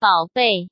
宝贝。